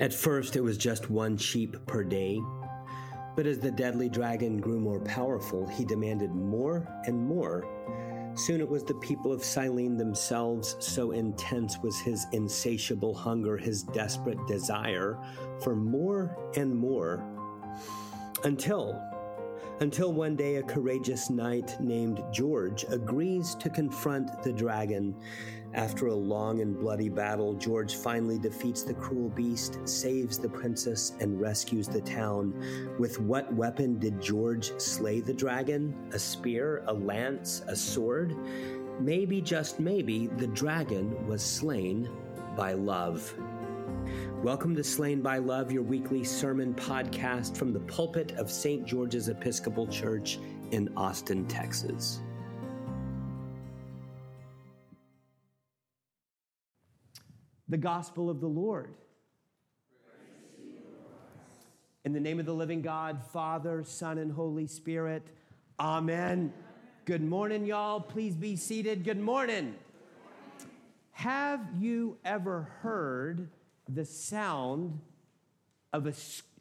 At first, it was just one sheep per day. But as the deadly dragon grew more powerful, he demanded more and more. Soon it was the people of Silene themselves, so intense was his insatiable hunger, his desperate desire for more and more. Until until one day a courageous knight named George agrees to confront the dragon. After a long and bloody battle, George finally defeats the cruel beast, saves the princess, and rescues the town. With what weapon did George slay the dragon? A spear, a lance, a sword? Maybe, just maybe, the dragon was slain by love. Welcome to Slain by Love, your weekly sermon podcast from the pulpit of St. George's Episcopal Church in Austin, Texas. The Gospel of the Lord. In the name of the living God, Father, Son, and Holy Spirit, Amen. Good morning, y'all. Please be seated. Good morning. Have you ever heard? The sound of a,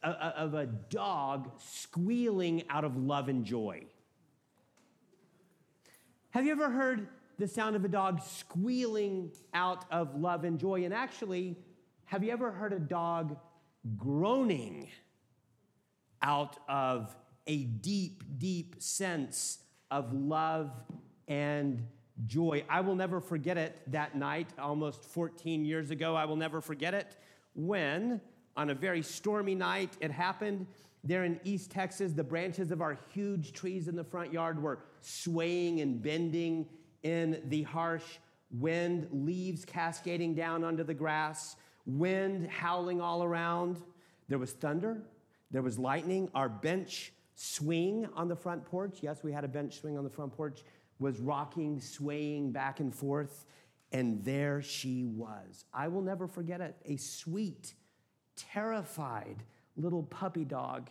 uh, uh, of a dog squealing out of love and joy. Have you ever heard the sound of a dog squealing out of love and joy? And actually, have you ever heard a dog groaning out of a deep, deep sense of love and joy. I will never forget it that night, almost 14 years ago. I will never forget it when, on a very stormy night, it happened there in East Texas. The branches of our huge trees in the front yard were swaying and bending in the harsh wind, leaves cascading down onto the grass, wind howling all around. There was thunder, there was lightning. Our bench swing on the front porch, yes, we had a bench swing on the front porch, was rocking, swaying back and forth. And there she was. I will never forget it. A sweet, terrified little puppy dog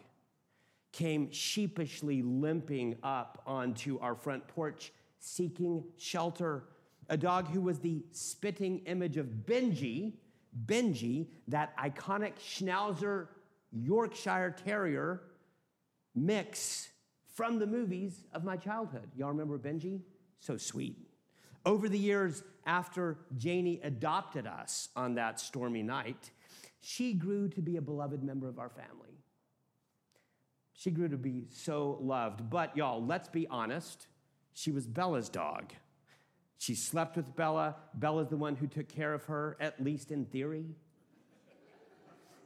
came sheepishly limping up onto our front porch, seeking shelter. A dog who was the spitting image of Benji, Benji, that iconic Schnauzer Yorkshire Terrier mix from the movies of my childhood. Y'all remember Benji? So sweet. Over the years after Janie adopted us on that stormy night, she grew to be a beloved member of our family. She grew to be so loved. But y'all, let's be honest, she was Bella's dog. She slept with Bella. Bella's the one who took care of her, at least in theory.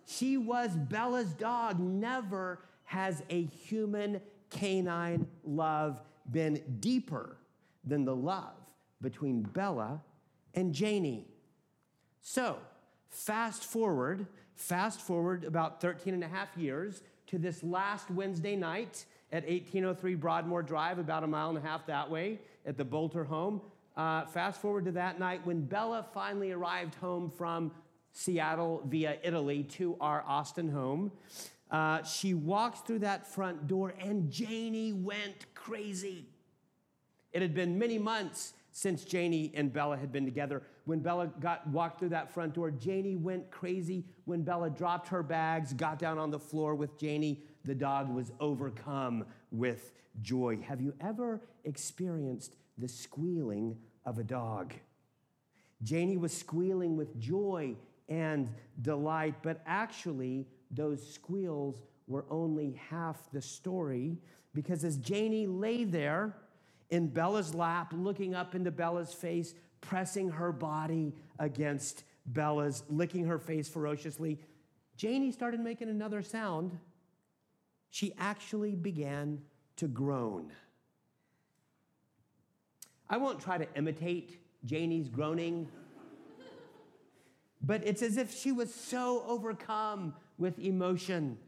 She was Bella's dog. Never has a human canine love been deeper than the love between Bella and Janie. So, fast forward, fast forward about 13 and a half years to this last Wednesday night at 1803 Broadmoor Drive, about a mile and a half that way, at the Bolter home. Uh, fast forward to that night when Bella finally arrived home from Seattle via Italy to our Austin home. Uh, she walks through that front door and Janie went crazy. It had been many months since Janie and Bella had been together. When Bella got walked through that front door, Janie went crazy. When Bella dropped her bags, got down on the floor with Janie, the dog was overcome with joy. Have you ever experienced the squealing of a dog? Janie was squealing with joy and delight, but actually, those squeals were only half the story because as Janie lay there, in Bella's lap, looking up into Bella's face, pressing her body against Bella's, licking her face ferociously. Janie started making another sound. She actually began to groan. I won't try to imitate Janie's groaning, but it's as if she was so overcome with emotion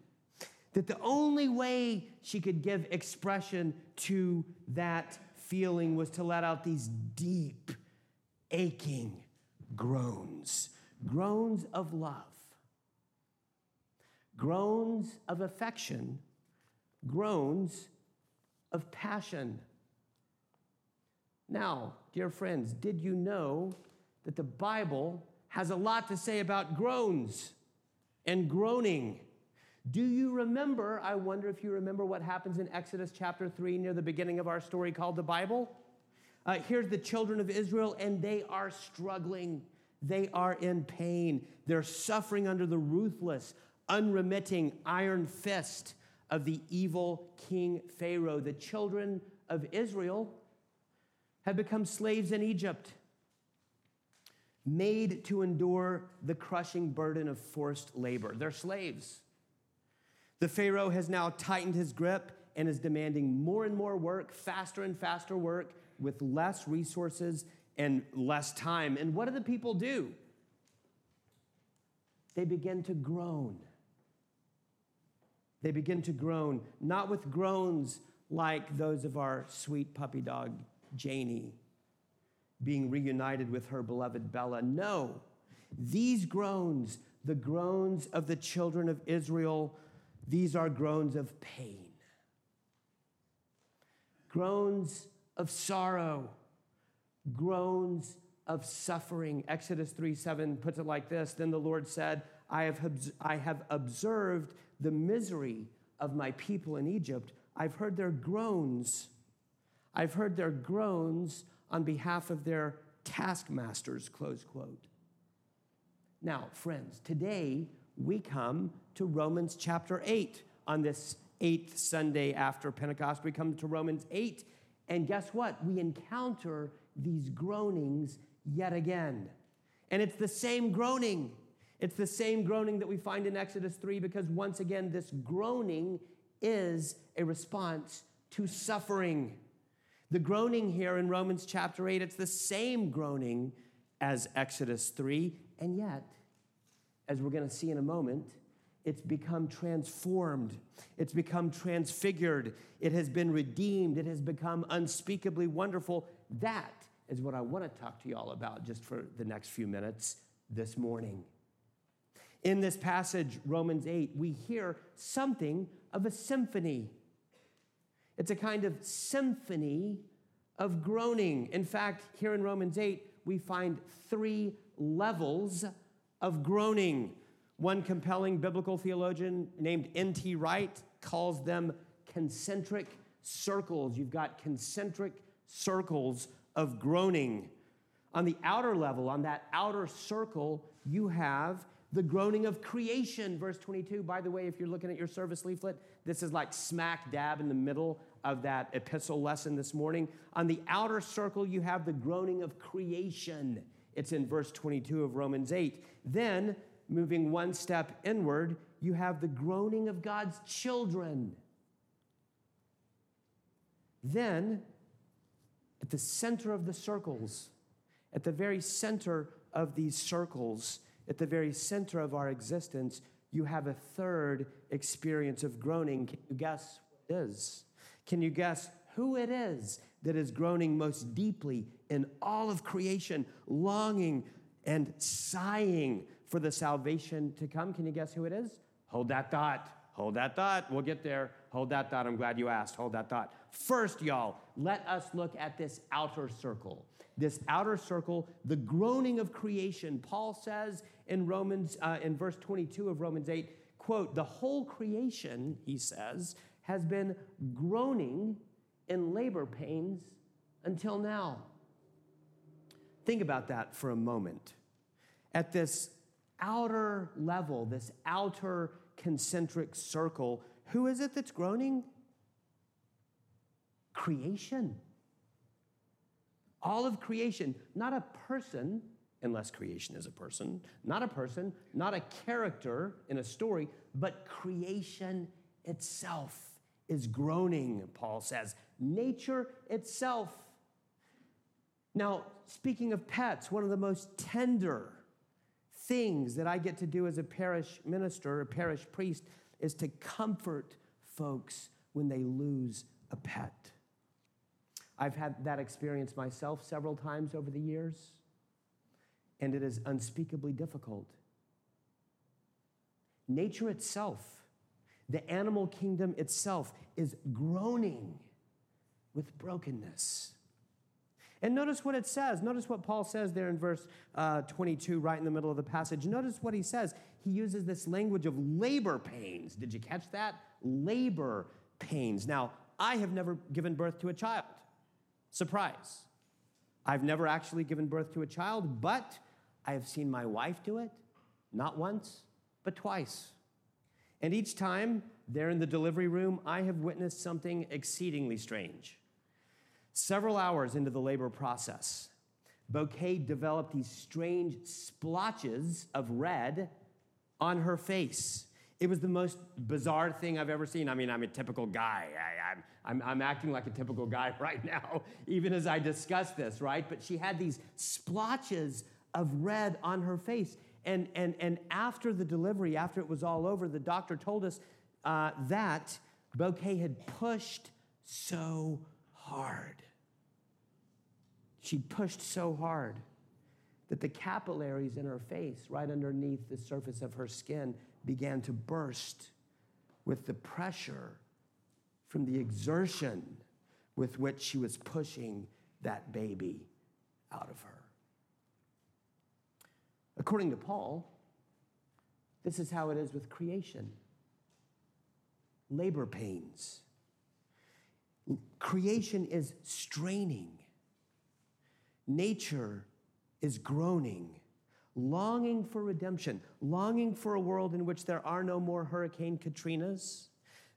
that the only way she could give expression to that feeling was to let out these deep, aching groans groans of love, groans of affection, groans of passion. Now, dear friends, did you know that the Bible has a lot to say about groans? And groaning. Do you remember? I wonder if you remember what happens in Exodus chapter 3 near the beginning of our story called the Bible. Uh, here's the children of Israel, and they are struggling. They are in pain. They're suffering under the ruthless, unremitting iron fist of the evil king Pharaoh. The children of Israel have become slaves in Egypt, made to endure the crushing burden of forced labor. They're slaves. The Pharaoh has now tightened his grip and is demanding more and more work, faster and faster work, with less resources and less time. And what do the people do? They begin to groan. They begin to groan, not with groans like those of our sweet puppy dog, Janie, being reunited with her beloved Bella. No, these groans, the groans of the children of Israel, these are groans of pain, groans of sorrow, groans of suffering. Exodus 3 7 puts it like this Then the Lord said, I have, I have observed the misery of my people in Egypt. I've heard their groans. I've heard their groans on behalf of their taskmasters, close quote. Now, friends, today we come to Romans chapter 8 on this eighth Sunday after Pentecost. We come to Romans 8 and guess what? We encounter these groanings yet again. And it's the same groaning. It's the same groaning that we find in Exodus 3 because once again, this groaning is a response to suffering. The groaning here in Romans chapter 8, it's the same groaning as Exodus 3, and yet, as we're going to see in a moment, it's become transformed. It's become transfigured. It has been redeemed. It has become unspeakably wonderful. That is what I want to talk to you all about just for the next few minutes this morning. In this passage, Romans 8, we hear something of a symphony. It's a kind of symphony of groaning. In fact, here in Romans 8, we find three levels of groaning. One compelling biblical theologian named N.T. Wright calls them concentric circles. You've got concentric circles of groaning. On the outer level, on that outer circle, you have the groaning of creation. Verse 22, by the way, if you're looking at your service leaflet, this is like smack dab in the middle of that epistle lesson this morning. On the outer circle, you have the groaning of creation. It's in verse 22 of Romans 8. Then moving one step inward, you have the groaning of God's children. Then, at the center of the circles, at the very center of these circles, at the very center of our existence, you have a third experience of groaning. Can you guess what it is? Can you guess who it is that is groaning most deeply in all of creation, longing and sighing for the salvation to come. Can you guess who it is? Hold that thought. Hold that thought. We'll get there. Hold that thought. I'm glad you asked. Hold that thought. First, y'all, let us look at this outer circle. This outer circle, the groaning of creation. Paul says in Romans, uh, in verse 22 of Romans 8, quote, the whole creation, he says, has been groaning in labor pains until now. Think about that for a moment. At this outer level, this outer concentric circle, who is it that's groaning? Creation. All of creation, not a person, unless creation is a person, not a person, not a character in a story, but creation itself is groaning, Paul says. Nature itself. Now, speaking of pets, one of the most tender things that I get to do as a parish minister, a parish priest, is to comfort folks when they lose a pet. I've had that experience myself several times over the years, and it is unspeakably difficult. Nature itself, the animal kingdom itself, is groaning with brokenness. And notice what it says. Notice what Paul says there in verse uh, 22, right in the middle of the passage. Notice what he says. he uses this language of labor pains. Did you catch that? Labor pains. Now, I have never given birth to a child. Surprise. I've never actually given birth to a child, but I have seen my wife do it, not once, but twice. And each time, there in the delivery room, I have witnessed something exceedingly strange. Several hours into the labor process, Bouquet developed these strange splotches of red on her face. It was the most bizarre thing I've ever seen. I mean, I'm a typical guy. I, am I'm, I'm acting like a typical guy right now, even as I discuss this, right? But she had these splotches of red on her face. And, and, and after the delivery, after it was all over, the doctor told us uh, that Bouquet had pushed so hard. She'd pushed so hard that the capillaries in her face, right underneath the surface of her skin, began to burst with the pressure from the exertion with which she was pushing that baby out of her. According to Paul, this is how it is with creation labor pains. Creation is straining, nature is groaning, longing for redemption, longing for a world in which there are no more Hurricane Katrinas.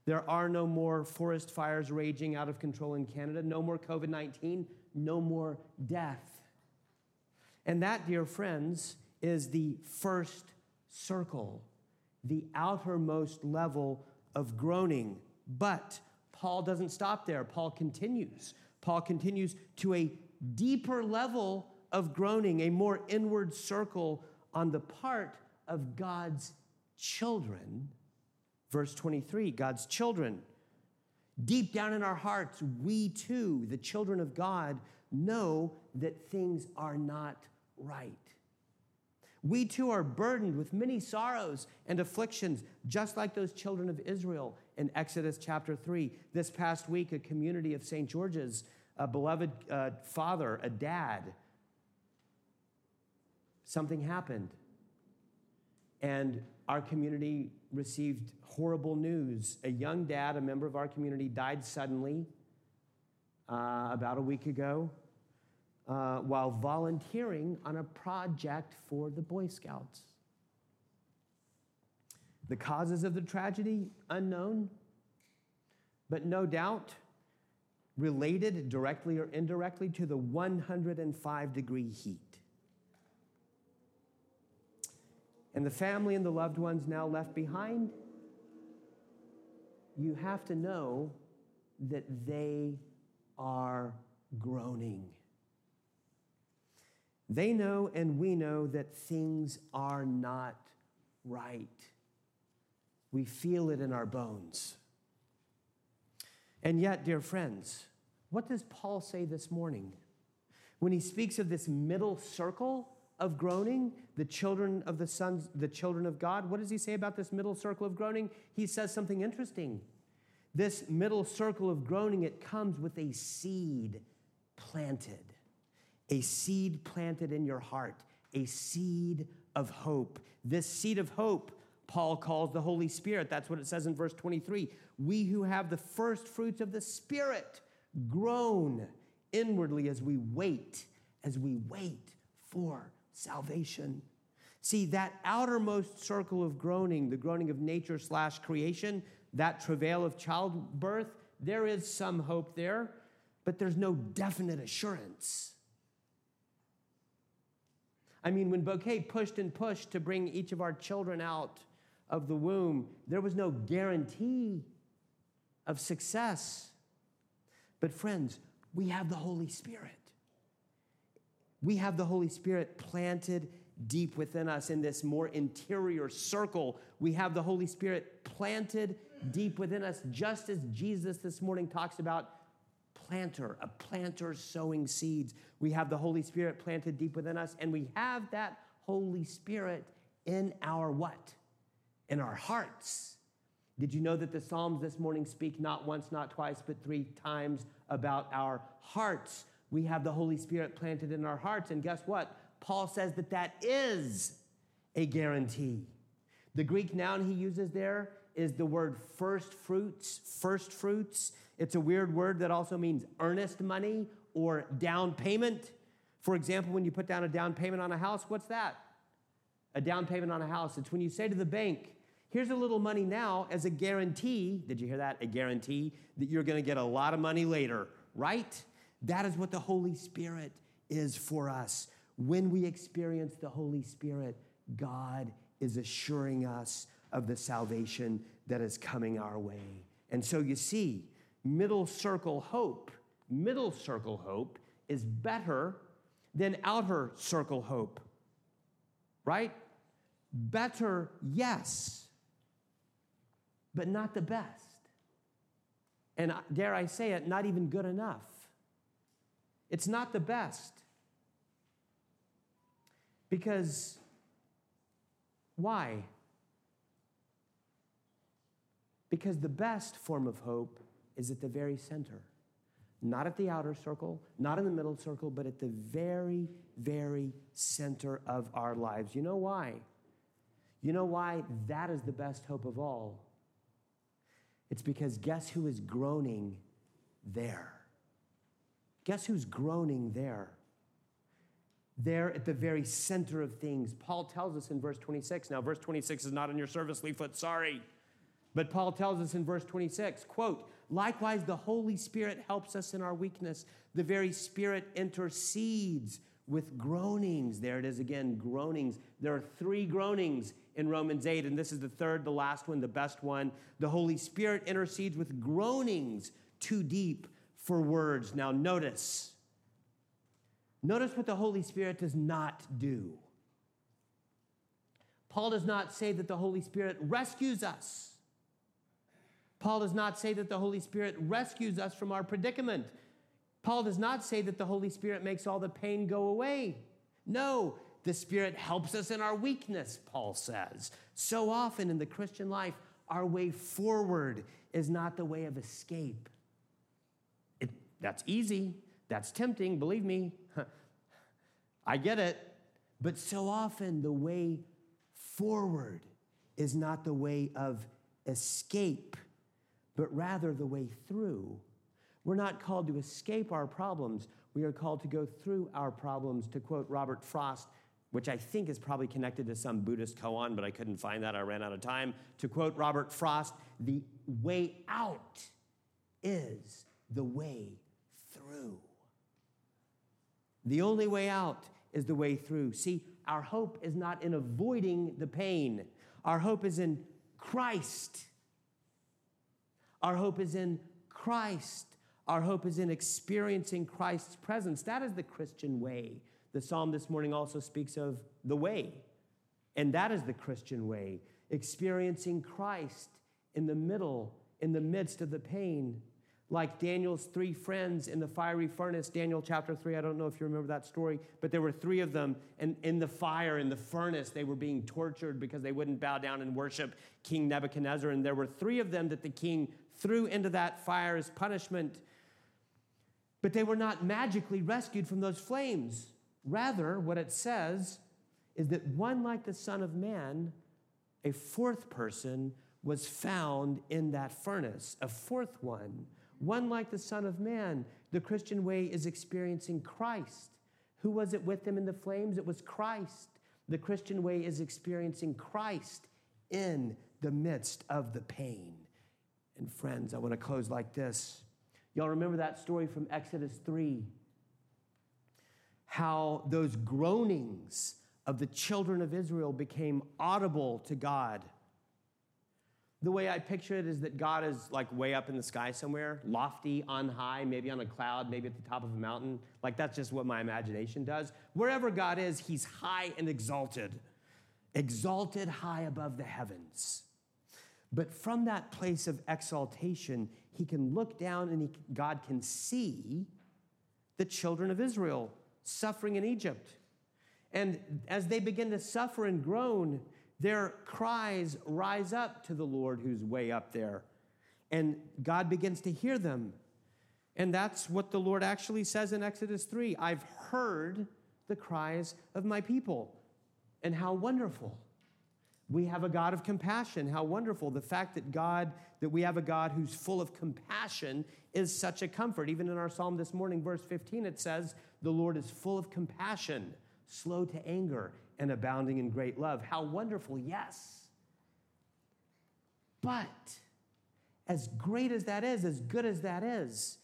There are no more forest fires raging out of control in Canada, no more COVID 19, no more death. And that, dear friends, is the first circle, the outermost level of groaning. But Paul doesn't stop there. Paul continues. Paul continues to a deeper level of groaning, a more inward circle on the part of God's children. Verse 23 God's children. Deep down in our hearts, we too, the children of God, know that things are not right. We too are burdened with many sorrows and afflictions, just like those children of Israel in Exodus chapter 3. This past week, a community of St. George's, a beloved uh, father, a dad, something happened. And our community received horrible news. A young dad, a member of our community, died suddenly uh, about a week ago uh, while volunteering on a project for the Boy Scouts. The causes of the tragedy, unknown, but no doubt related directly or indirectly to the 105 degree heat. And the family and the loved ones now left behind, you have to know that they are groaning. They know and we know that things are not right. We feel it in our bones. And yet, dear friends, what does Paul say this morning? When he speaks of this middle circle of groaning, the children of the sons, the children of God, what does he say about this middle circle of groaning? He says something interesting. This middle circle of groaning, it comes with a seed planted a seed planted in your heart, a seed of hope. This seed of hope, Paul calls the Holy Spirit. That's what it says in verse 23. We who have the first fruits of the Spirit groan inwardly as we wait, as we wait for salvation. See, that outermost circle of groaning, the groaning of nature slash creation, that travail of childbirth, there is some hope there, but there's no definite assurance. I mean, when Bouquet pushed and pushed to bring each of our children out of the womb, there was no guarantee of success. But, friends, we have the Holy Spirit. We have the Holy Spirit planted deep within us in this more interior circle. We have the Holy Spirit planted deep within us, just as Jesus this morning talks about planter, a planter sowing seeds. We have the Holy Spirit planted deep within us, and we have that Holy Spirit in our what? In our hearts. Did you know that the Psalms this morning speak not once, not twice, but three times about our hearts? We have the Holy Spirit planted in our hearts, and guess what? Paul says that that is a guarantee. The Greek noun he uses there is the word first fruits, first fruits. It's a weird word that also means earnest money or down payment. For example, when you put down a down payment on a house, what's that? A down payment on a house. It's when you say to the bank, here's a little money now as a guarantee. Did you hear that? A guarantee that you're going to get a lot of money later, right? That is what the Holy Spirit is for us. When we experience the Holy Spirit, God is assuring us of the salvation that is coming our way. And so you see, middle circle hope, middle circle hope is better than outer circle hope, right? Better, yes, but not the best. And dare I say it, not even good enough. It's not the best. Because why? Because the best form of hope is at the very center, not at the outer circle, not in the middle circle, but at the very, very center of our lives. You know why? You know why that is the best hope of all? It's because guess who is groaning there? Guess who's groaning there? There at the very center of things. Paul tells us in verse 26. Now, verse 26 is not in your service leaflet, sorry. But Paul tells us in verse 26, quote, likewise the Holy Spirit helps us in our weakness. The very Spirit intercedes with groanings. There it is again, groanings. There are three groanings in Romans 8, and this is the third, the last one, the best one. The Holy Spirit intercedes with groanings too deep for words. Now, notice. Notice what the Holy Spirit does not do. Paul does not say that the Holy Spirit rescues us. Paul does not say that the Holy Spirit rescues us from our predicament. Paul does not say that the Holy Spirit makes all the pain go away. No, the Spirit helps us in our weakness, Paul says. So often in the Christian life, our way forward is not the way of escape. That's easy, that's tempting, believe me. I get it. But so often, the way forward is not the way of escape but rather the way through. We're not called to escape our problems. We are called to go through our problems, to quote Robert Frost, which I think is probably connected to some Buddhist koan, but I couldn't find that. I ran out of time. To quote Robert Frost, the way out is the way through. The only way out is the way through. See, our hope is not in avoiding the pain, our hope is in Christ. Our hope is in Christ. Our hope is in experiencing Christ's presence. That is the Christian way. The psalm this morning also speaks of the way, and that is the Christian way experiencing Christ in the middle, in the midst of the pain like Daniel's three friends in the fiery furnace, Daniel chapter 3. I don't know if you remember that story, but there were three of them. And in the fire, in the furnace, they were being tortured because they wouldn't bow down and worship King Nebuchadnezzar. And there were three of them that the king threw into that fire as punishment. But they were not magically rescued from those flames. Rather, what it says is that one like the Son of Man, a fourth person, was found in that furnace, a fourth one one like the Son of Man. The Christian way is experiencing Christ. Who was it with them in the flames? It was Christ. The Christian way is experiencing Christ in the midst of the pain. And friends, I want to close like this. Y'all remember that story from Exodus 3? How those groanings of the children of Israel became audible to God. The way I picture it is that God is like way up in the sky somewhere, lofty, on high, maybe on a cloud, maybe at the top of a mountain. Like that's just what my imagination does. Wherever God is, he's high and exalted, exalted high above the heavens. But from that place of exaltation, he can look down and he, God can see the children of Israel suffering in Egypt. And as they begin to suffer and groan, their cries rise up to the Lord who's way up there. And God begins to hear them. And that's what the Lord actually says in Exodus 3 I've heard the cries of my people. And how wonderful. We have a God of compassion. How wonderful. The fact that God, that we have a God who's full of compassion is such a comfort. Even in our psalm this morning, verse 15, it says, The Lord is full of compassion, slow to anger, and abounding in great love. How wonderful, yes. But as great as that is, as good as that is,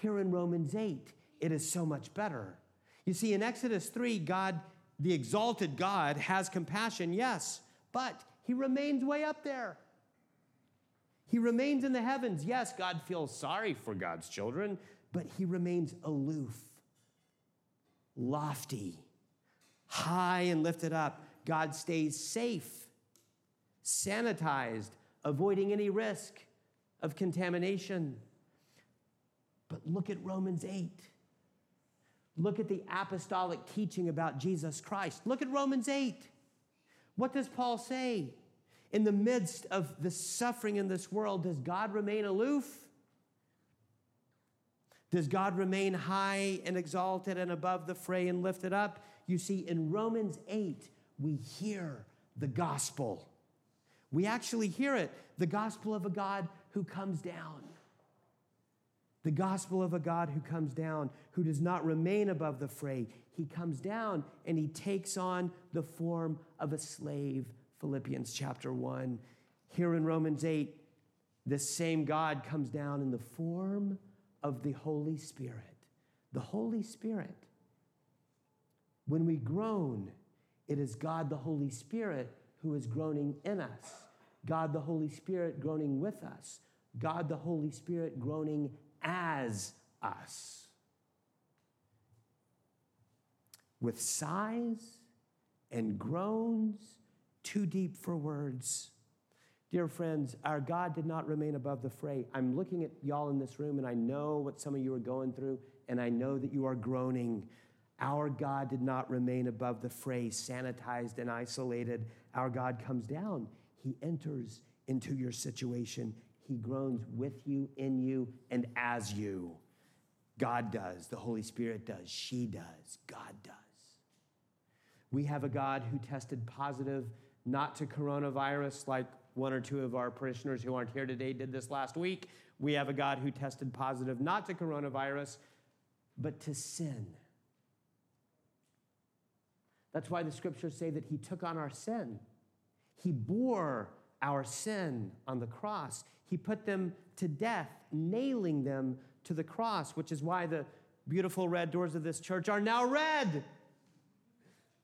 here in Romans 8, it is so much better. You see, in Exodus 3, God, the exalted God, has compassion, yes, but he remains way up there. He remains in the heavens. Yes, God feels sorry for God's children, but he remains aloof, lofty, high and lifted up. God stays safe, sanitized, avoiding any risk of contamination. But look at Romans 8. Look at the apostolic teaching about Jesus Christ. Look at Romans 8. What does Paul say? In the midst of the suffering in this world, does God remain aloof? Does God remain high and exalted and above the fray and lifted up? You see, in Romans 8, we hear the gospel. We actually hear it the gospel of a God who comes down. The gospel of a God who comes down, who does not remain above the fray. He comes down and he takes on the form of a slave. Philippians chapter 1. Here in Romans 8, this same God comes down in the form of the Holy Spirit. The Holy Spirit. When we groan, it is God the Holy Spirit who is groaning in us. God the Holy Spirit groaning with us, God the Holy Spirit groaning as us. With sighs and groans too deep for words. Dear friends, our God did not remain above the fray. I'm looking at y'all in this room, and I know what some of you are going through, and I know that you are groaning. Our God did not remain above the fray, sanitized and isolated. Our God comes down he enters into your situation. He groans with you, in you, and as you. God does, the Holy Spirit does, she does, God does. We have a God who tested positive not to coronavirus like one or two of our parishioners who aren't here today did this last week. We have a God who tested positive not to coronavirus, but to sin. That's why the scriptures say that he took on our sin. He bore our sin on the cross. He put them to death, nailing them to the cross, which is why the beautiful red doors of this church are now red.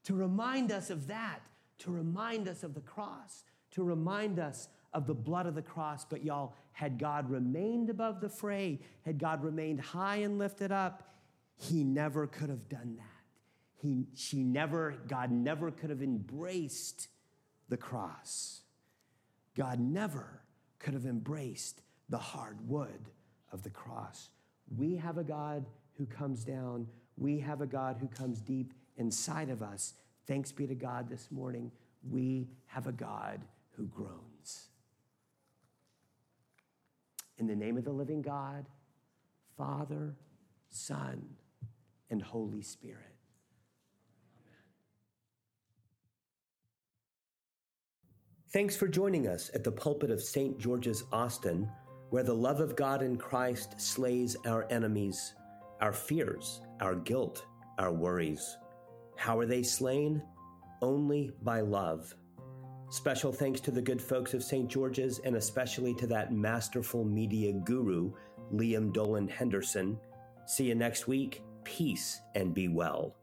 To remind us of that, to remind us of the cross, to remind us of the blood of the cross. But y'all, had God remained above the fray, had God remained high and lifted up, he never could have done that. He, she never, God never could have embraced the cross. God never could have embraced the hard wood of the cross. We have a God who comes down, we have a God who comes deep inside of us. Thanks be to God this morning, we have a God who groans. In the name of the living God, Father, Son, and Holy Spirit. Thanks for joining us at the pulpit of St. George's, Austin, where the love of God in Christ slays our enemies, our fears, our guilt, our worries. How are they slain? Only by love. Special thanks to the good folks of St. George's and especially to that masterful media guru, Liam Dolan Henderson. See you next week. Peace and be well.